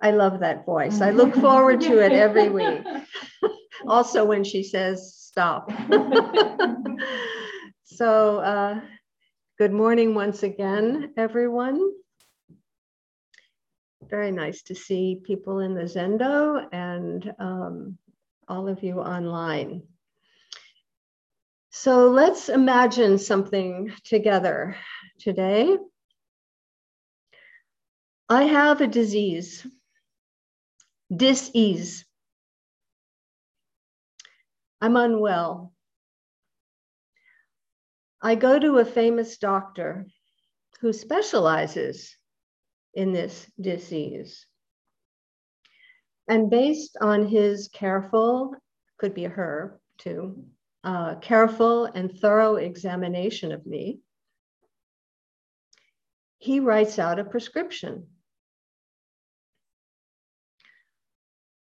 I love that voice. I look forward to it every week. also, when she says stop. so, uh, good morning once again, everyone. Very nice to see people in the Zendo and um, all of you online. So let's imagine something together today. I have a disease, dis-ease. I'm unwell. I go to a famous doctor who specializes in this disease. And based on his careful, could be her too, uh, careful and thorough examination of me, he writes out a prescription.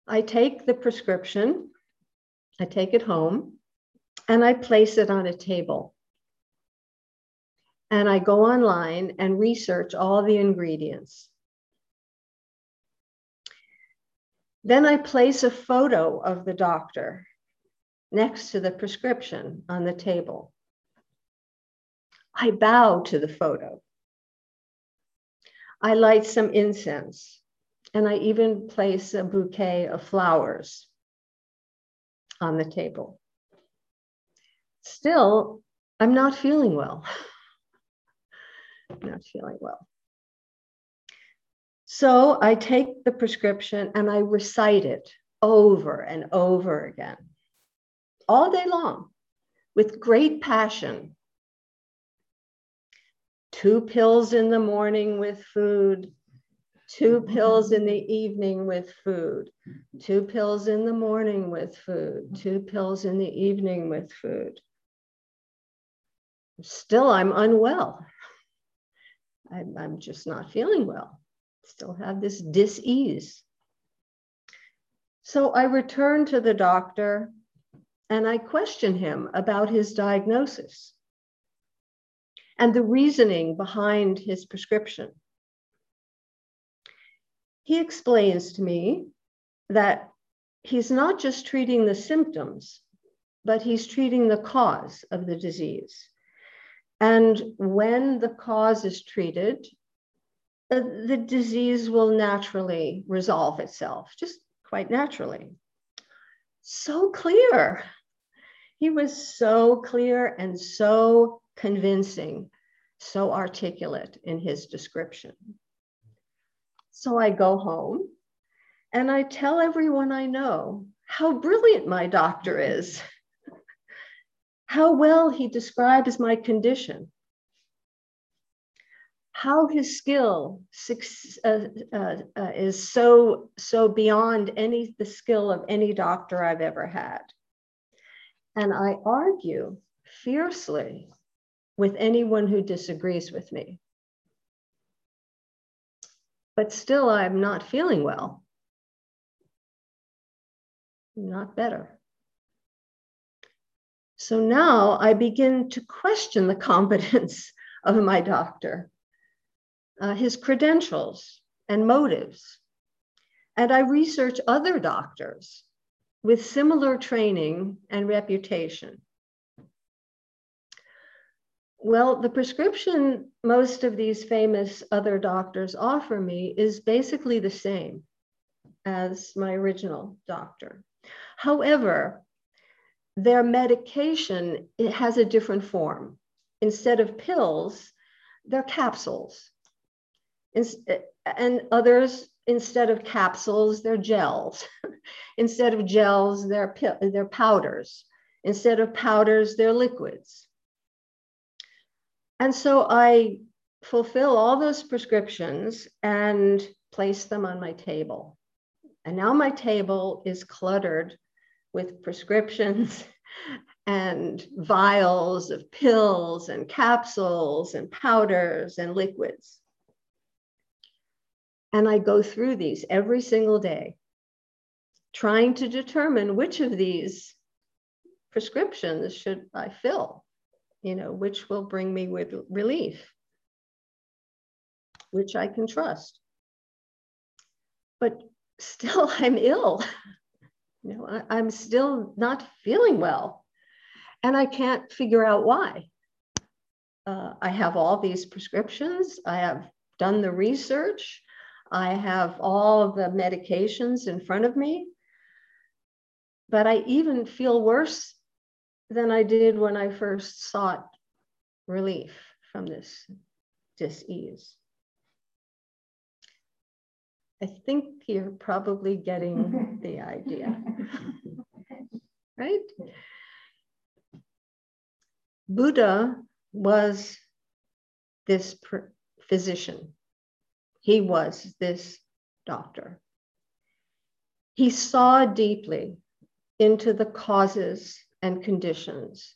I take the prescription, I take it home, and I place it on a table. And I go online and research all the ingredients. Then I place a photo of the doctor next to the prescription on the table. I bow to the photo. I light some incense, and I even place a bouquet of flowers on the table. Still, I'm not feeling well. not feeling well. So I take the prescription and I recite it over and over again all day long with great passion. Two pills in the morning with food, two pills in the evening with food, two pills in the morning with food, two pills in the evening with food. Still, I'm unwell. I'm, I'm just not feeling well. Still have this dis ease. So I return to the doctor and I question him about his diagnosis and the reasoning behind his prescription. He explains to me that he's not just treating the symptoms, but he's treating the cause of the disease. And when the cause is treated, uh, the disease will naturally resolve itself, just quite naturally. So clear. He was so clear and so convincing, so articulate in his description. So I go home and I tell everyone I know how brilliant my doctor is, how well he describes my condition, how his skill uh, uh, uh, is so so beyond any the skill of any doctor I've ever had. And I argue fiercely with anyone who disagrees with me. But still, I'm not feeling well. Not better. So now I begin to question the competence of my doctor, uh, his credentials and motives. And I research other doctors with similar training and reputation? Well, the prescription most of these famous other doctors offer me is basically the same as my original doctor. However, their medication it has a different form. Instead of pills, they're capsules. And others instead of capsules, they're gels. instead of gels, they're, they're powders. Instead of powders, they're liquids. And so I fulfill all those prescriptions and place them on my table. And now my table is cluttered with prescriptions and vials of pills and capsules and powders and liquids. And I go through these every single day, trying to determine which of these prescriptions should I fill, you know, which will bring me with relief. which I can trust. But still, I'm ill. You know, I, I'm still not feeling well. And I can't figure out why. Uh, I have all these prescriptions. I have done the research. I have all the medications in front of me. But I even feel worse than I did when I first sought relief from this dis-ease. I think you're probably getting the idea, right? Buddha was this physician. He was this doctor. He saw deeply into the causes and conditions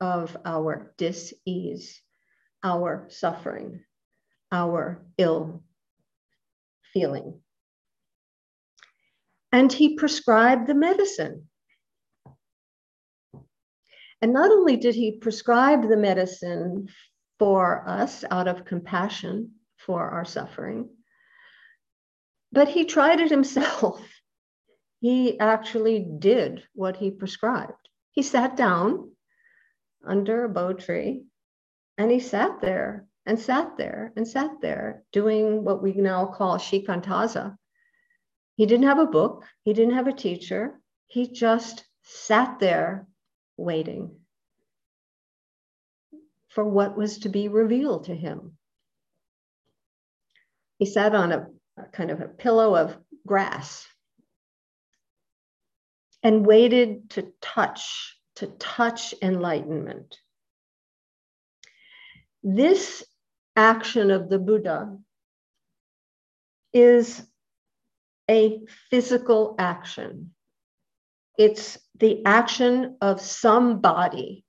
of our dis-ease, our suffering, our ill feeling. And he prescribed the medicine. And not only did he prescribe the medicine for us out of compassion for our suffering, but he tried it himself. He actually did what he prescribed. He sat down under a bo tree and he sat there and sat there and sat there doing what we now call shikantaza. He didn't have a book, he didn't have a teacher, he just sat there waiting for what was to be revealed to him. He sat on a, a kind of a pillow of grass and waited to touch, to touch enlightenment. This action of the Buddha is a physical action. It's the action of some body.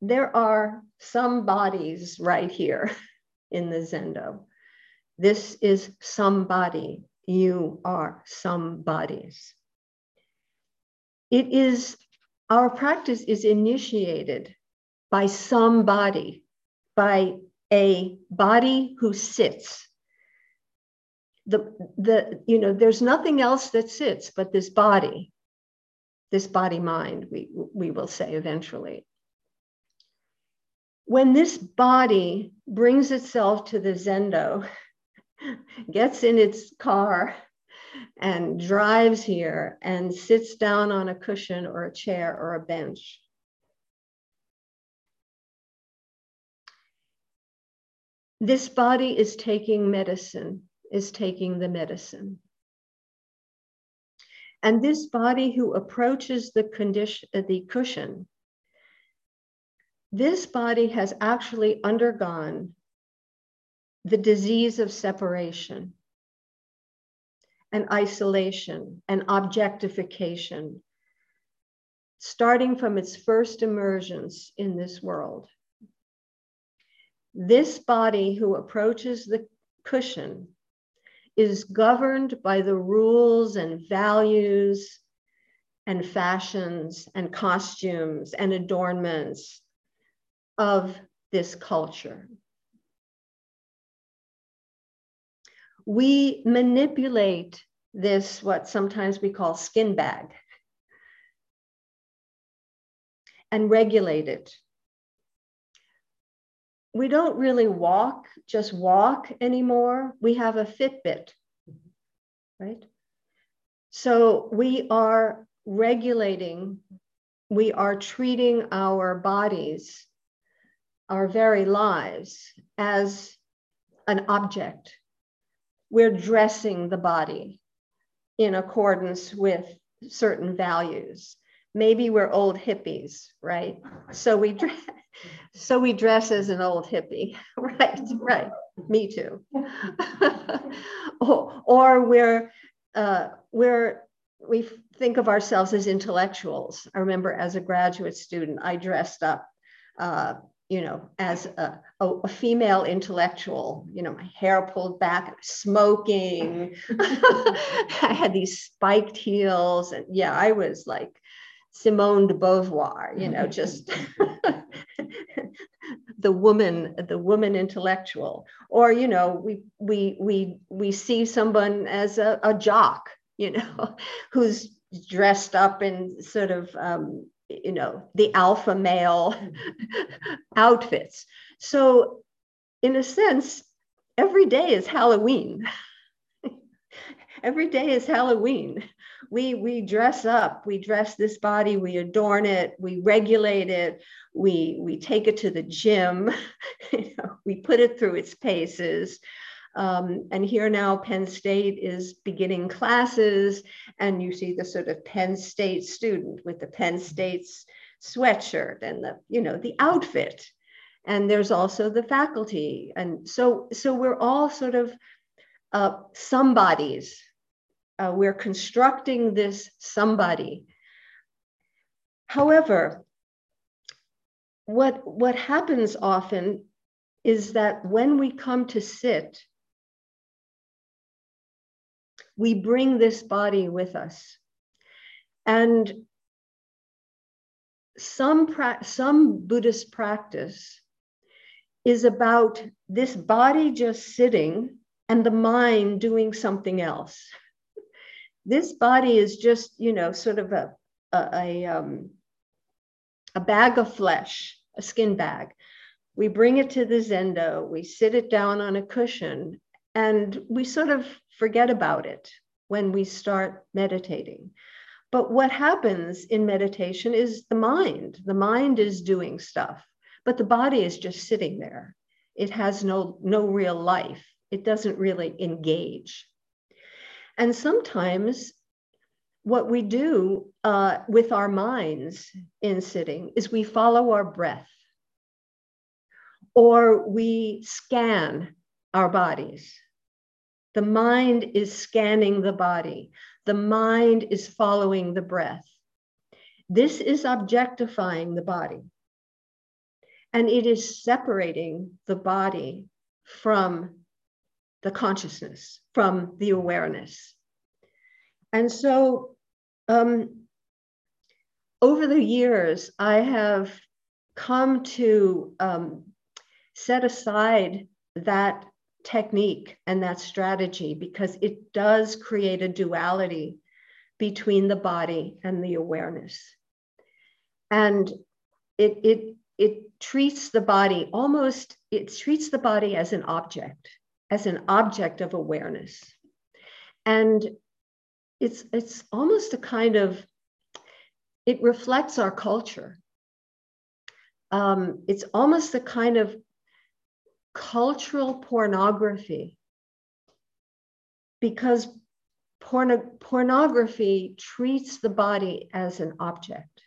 There are some bodies right here in the Zendo. This is somebody. You are some bodies. It is, our practice is initiated by somebody by a body who sits. The, the, you know, there's nothing else that sits but this body, this body mind, we, we will say eventually. When this body brings itself to the Zendo, gets in its car and drives here and sits down on a cushion or a chair or a bench, this body is taking medicine, is taking the medicine. And this body who approaches the condition, uh, the cushion, this body has actually undergone the disease of separation and isolation and objectification, starting from its first emergence in this world. This body who approaches the cushion is governed by the rules and values and fashions and costumes and adornments of this culture. We manipulate this, what sometimes we call skin bag, and regulate it we don't really walk, just walk anymore. We have a Fitbit, right? So we are regulating, we are treating our bodies, our very lives, as an object. We're dressing the body in accordance with certain values. Maybe we're old hippies, right? So we dress so we dress as an old hippie, right? Right. Me too. or, or we're uh, we're we think of ourselves as intellectuals. I remember as a graduate student, I dressed up, uh, you know, as a, a, a, female intellectual. You know, my hair pulled back, smoking. I had these spiked heels, and yeah, I was like Simone de Beauvoir, you know, just the woman, the woman intellectual. Or, you know, we we we we see someone as a, a jock, you know, who's dressed up in sort of um, you know the alpha male outfits. So, in a sense, every day is Halloween. every day is Halloween we we dress up we dress this body we adorn it we regulate it we we take it to the gym you know, we put it through its paces um, and here now penn state is beginning classes and you see the sort of penn state student with the penn state's sweatshirt and the you know the outfit. And there's also the faculty. And so so we're all sort of uh, somebodies. Uh, we're constructing this somebody. However, what, what happens often is that when we come to sit, we bring this body with us. And some, pra- some Buddhist practice is about this body just sitting and the mind doing something else this body is just you know sort of a a, a, um, a bag of flesh a skin bag we bring it to the zendo we sit it down on a cushion and we sort of forget about it when we start meditating. But what happens in meditation is the mind. The mind is doing stuff but the body is just sitting there. It has no no real life. It doesn't really engage. And sometimes what we do uh, with our minds in sitting is we follow our breath or we scan our bodies. The mind is scanning the body, the mind is following the breath. This is objectifying the body. And it is separating the body from the consciousness, from the awareness. And so um, over the years, I have come to um, set aside that technique and that strategy because it does create a duality between the body and the awareness. And it, it, it treats the body almost, it treats the body as an object as an object of awareness. And it's, it's almost a kind of, it reflects our culture. Um, it's almost a kind of cultural pornography because porno- pornography treats the body as an object,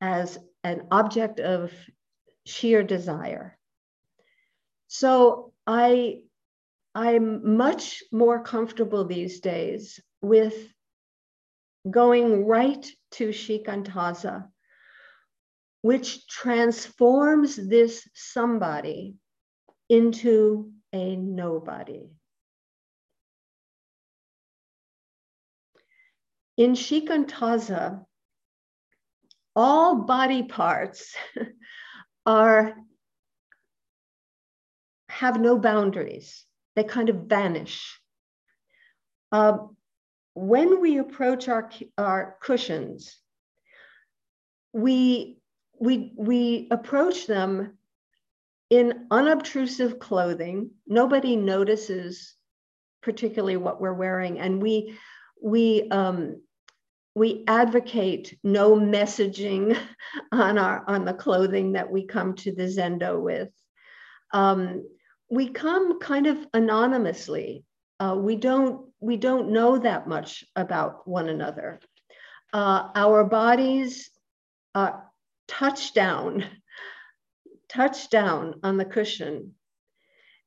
as an object of sheer desire. So I I'm much more comfortable these days with going right to shikantaza, which transforms this somebody into a nobody. In shikantaza, all body parts are have no boundaries. They kind of vanish. Uh, when we approach our, our cushions, we, we, we approach them in unobtrusive clothing. Nobody notices particularly what we're wearing. And we, we, um, we advocate no messaging on our on the clothing that we come to the zendo with um, we come kind of anonymously. Uh, we don't we don't know that much about one another. Uh, our bodies uh, touch down, touch down on the cushion.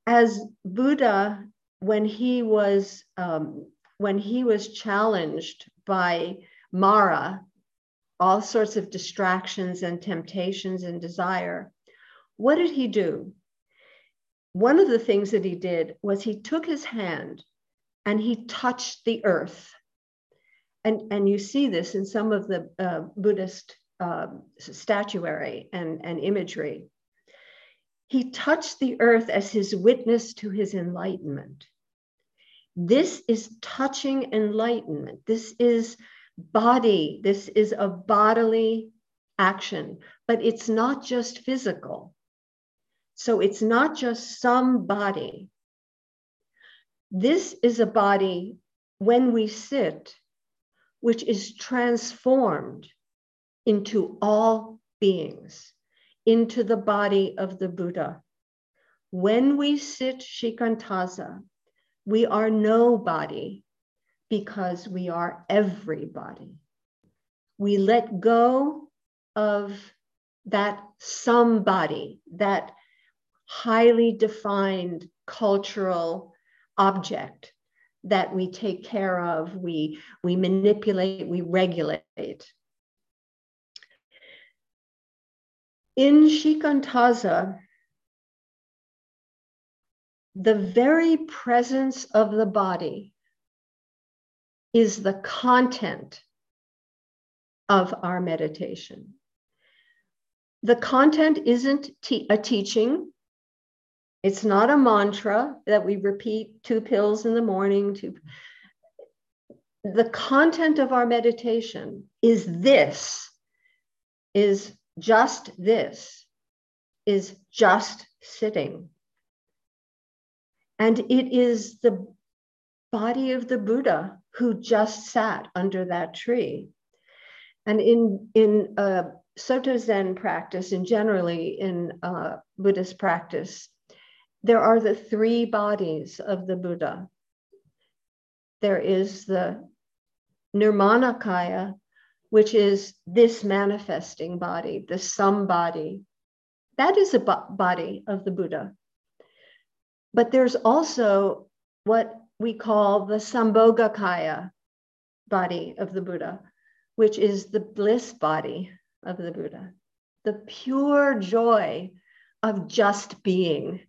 As Buddha, when he was um, when he was challenged by Mara, all sorts of distractions and temptations and desire, what did he do? one of the things that he did was he took his hand and he touched the earth and, and you see this in some of the uh, Buddhist uh, statuary and, and imagery. He touched the earth as his witness to his enlightenment. This is touching enlightenment. This is body. This is a bodily action, but it's not just physical. So it's not just some body. This is a body when we sit, which is transformed into all beings, into the body of the Buddha. When we sit Shikantaza, we are nobody because we are everybody. We let go of that somebody, that highly defined cultural object that we take care of, we, we manipulate, we regulate. In Shikantaza, the very presence of the body is the content of our meditation. The content isn't te- a teaching, it's not a mantra that we repeat two pills in the morning. Two... The content of our meditation is this, is just this, is just sitting. And it is the body of the Buddha who just sat under that tree. And in, in uh, Soto Zen practice, and generally in uh, Buddhist practice, there are the three bodies of the Buddha. There is the Nirmanakaya, which is this manifesting body, the sum body. That is a body of the Buddha. But there's also what we call the Sambhogakaya body of the Buddha, which is the bliss body of the Buddha, the pure joy of just being,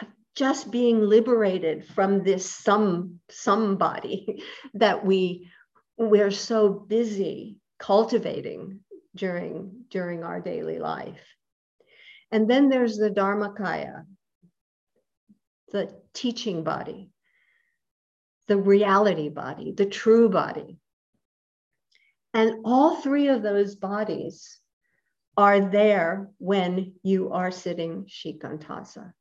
of just being liberated from this some somebody that we we're so busy cultivating during during our daily life. And then there's the Dharmakaya, the teaching body, the reality body, the true body. And all three of those bodies are there when you are sitting Shikantaza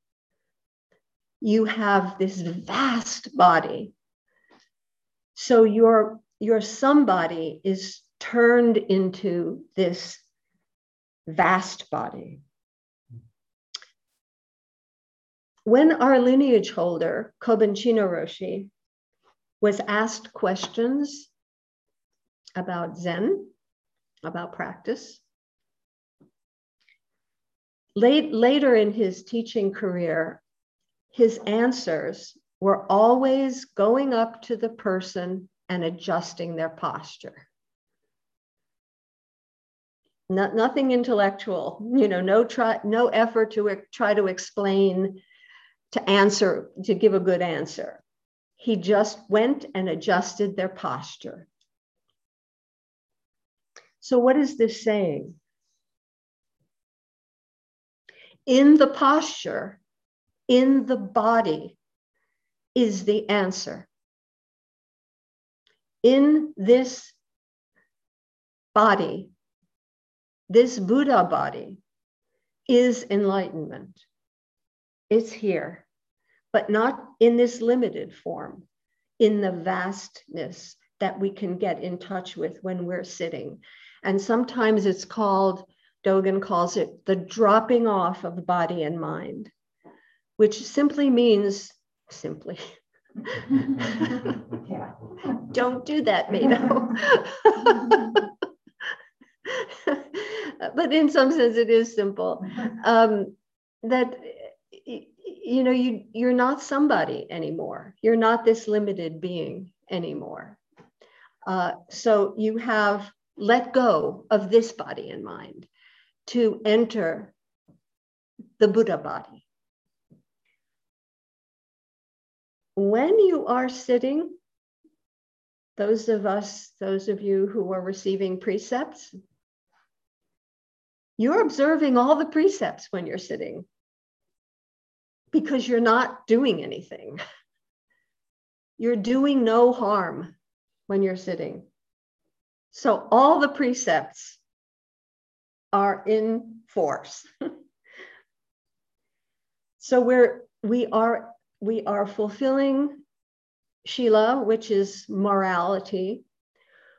you have this vast body. So your, your somebody is turned into this vast body. When our lineage holder, Kobun Chino Roshi, was asked questions about Zen, about practice, late, later in his teaching career, his answers were always going up to the person and adjusting their posture. Not, nothing intellectual, you know, no try, no effort to try to explain, to answer, to give a good answer. He just went and adjusted their posture. So, what is this saying? In the posture, in the body is the answer. In this body, this Buddha body, is enlightenment. It's here, but not in this limited form, in the vastness that we can get in touch with when we're sitting. And sometimes it's called, Dogen calls it the dropping off of body and mind which simply means simply. yeah. Don't do that, Mado. but in some sense, it is simple. Um, that you know, you you're not somebody anymore. You're not this limited being anymore. Uh, so you have let go of this body and mind to enter the Buddha body when you are sitting, those of us, those of you who are receiving precepts, you're observing all the precepts when you're sitting because you're not doing anything. You're doing no harm when you're sitting. So all the precepts are in force. so we're we are we are fulfilling Shila, which is morality.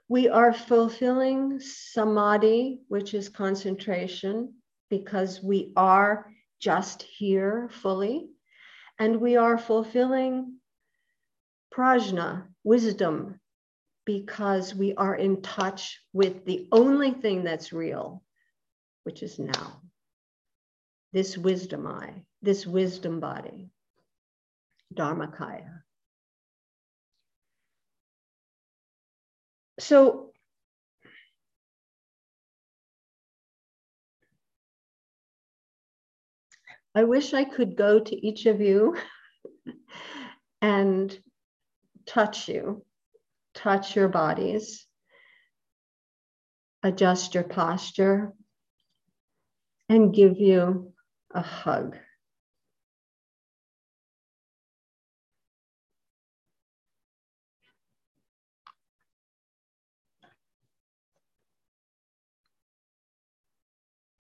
We are fulfilling samadhi, which is concentration, because we are just here fully. And we are fulfilling prajna, wisdom, because we are in touch with the only thing that's real, which is now. This wisdom eye, this wisdom body, Dharmakaya. So I wish I could go to each of you and touch you, touch your bodies, adjust your posture, and give you a hug.